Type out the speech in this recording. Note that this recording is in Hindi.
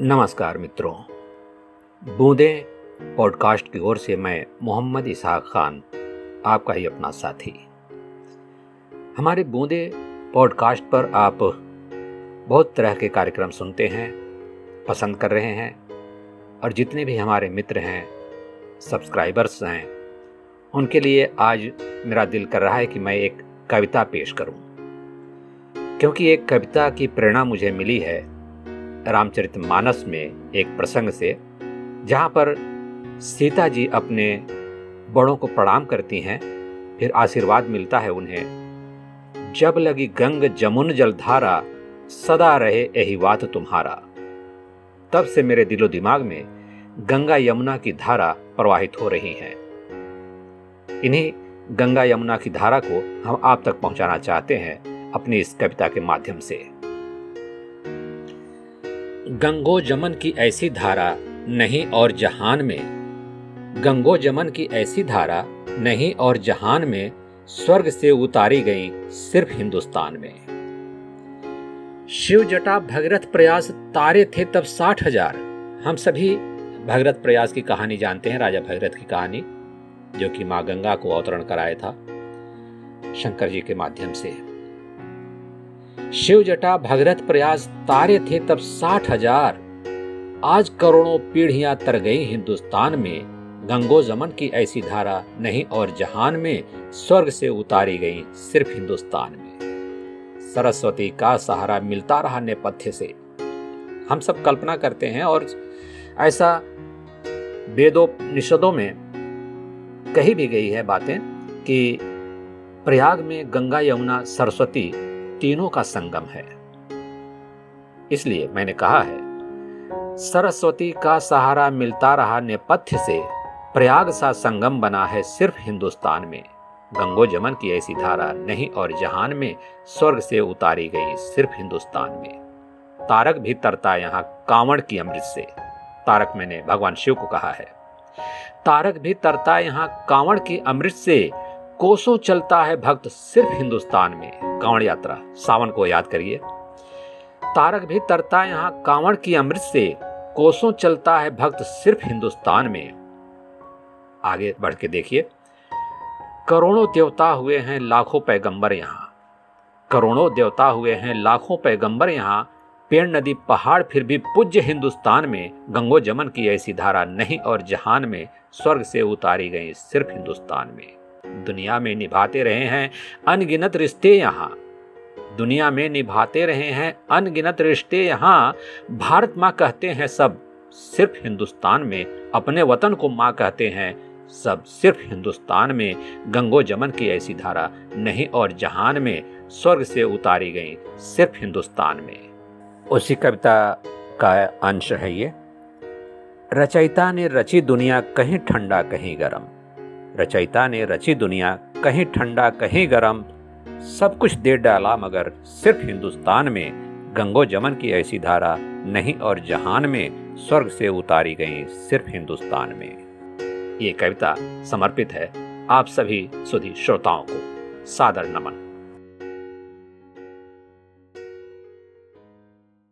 नमस्कार मित्रों। बूंदे पॉडकास्ट की ओर से मैं मोहम्मद इसहाक खान, आपका ही अपना साथी। हमारे बूंदे पॉडकास्ट पर आप बहुत तरह के कार्यक्रम सुनते हैं, पसंद कर रहे हैं, और जितने भी हमारे मित्र हैं, सब्सक्राइबर्स हैं, उनके लिए आज मेरा दिल कर रहा है कि मैं एक कविता पेश करूँ। क्योंकि एक कविता की प्रेरणा मुझे मिली है रामचरित मानस में एक प्रसंग से, जहाँ पर सीता जी अपने बड़ों को प्रणाम करती हैं, फिर आशीर्वाद मिलता है उन्हें। जब लगी गंग जमुन जलधारा, सदा रहे यही बात तुम्हारा। तब से मेरे दिलो दिमाग में गंगा यमुना की धारा प्रवाहित हो रही है। इन्हीं गंगा यमुना की धारा को हम आप तक पहुंचाना चाहते हैं अपनी इस कविता के माध्यम से। गंगो जमन की ऐसी धारा नहीं और जहान में। गंगो जमन की ऐसी धारा नहीं और जहान में स्वर्ग से उतारी गई सिर्फ़ हिंदुस्तान में। शिव जटा भगरथ प्रयास तारे थे तब साठ हज़ार। हम सभी भगरथ प्रयास की कहानी जानते हैं, राजा भगरथ की कहानी, जो कि माँ गंगा को अवतरण कराया था, शंकर जी के माध्यम से। शिव जटा भगरथ प्रयास तारे थे तब साठ हज़ार। आज करोड़ों पीढ़ियाँ तर गई हिंदुस्तान में। गंगो जमन की ऐसी धारा नहीं और जहान में स्वर्ग से उतारी गई सिर्फ़ हिंदुस्तान में। सरस्वती का सहारा मिलता रहा नेपथ्य से। हम सब कल्पना करते हैं और ऐसा वेदोपनिषदों में कही भी गई है बातें कि प्रयाग में गंगा यमुना सरस्वती तीनों का संगम है। इसलिए मैंने कहा है, सरस्वती का सहारा मिलता रहा नेपथ्य से, प्रयाग सा संगम बना है सिर्फ़ हिंदुस्तान में। गंगो जमन की ऐसी धारा नहीं और जहान में स्वर्ग से उतारी गई सिर्फ़ हिंदुस्तान में। तारक भी तरता यहाँ कांवड़ की अमृत से। तारक मैंने भगवान शिव को कहा है। तारक भी तरता यहाँ कांवड़ की अमृत से। कोसों चलता है भक्त सिर्फ़ हिंदुस्तान में। कांवड़ यात्रा, सावन को याद करिए। तारक भी तरता यहाँ कांवड़ की अमृत से। कोसों चलता है भक्त सिर्फ़ हिंदुस्तान में। आगे बढ़ के देखिए। करोड़ों देवता हुए हैं लाखों पैगंबर यहाँ। करोड़ों देवता हुए हैं लाखों पैगंबर यहाँ। पेड़, नदी, पहाड़, फिर भी पूज्य हिंदुस्तान में। गंगो, जमन की ऐसी धारा नहीं और जहान में स्वर्ग से उतारी गई सिर्फ़ हिंदुस्तान में। दुनिया में निभाते रहे हैं, अनगिनत रिश्ते यहाँ। दुनिया में निभाते रहे हैं, अनगिनत रिश्ते यहाँ। भारत माँ कहते हैं सब, सिर्फ़ हिंदुस्तान में। अपने वतन को माँ कहते हैं सब, सिर्फ़ हिंदुस्तान में। गंगो जमन की ऐसी धारा नहीं और जहान में स्वर्ग से उतारी गई, सिर्फ़ हिंदुस्तान में। उसी कविता का अंश है ये। रचयिता ने रची दुनिया कहीं ठंडा, कहीं गरम। रचयिता ने रची दुनिया कहीं ठंडा, कहीं गर्म, सब कुछ दे डाला मगर सिर्फ़ हिंदुस्तान में। गंगो जमन की ऐसी धारा नहीं और जहान में स्वर्ग से उतारी गई सिर्फ़ हिंदुस्तान में। ये कविता समर्पित है आप सभी सुधी श्रोताओं को। सादर नमन।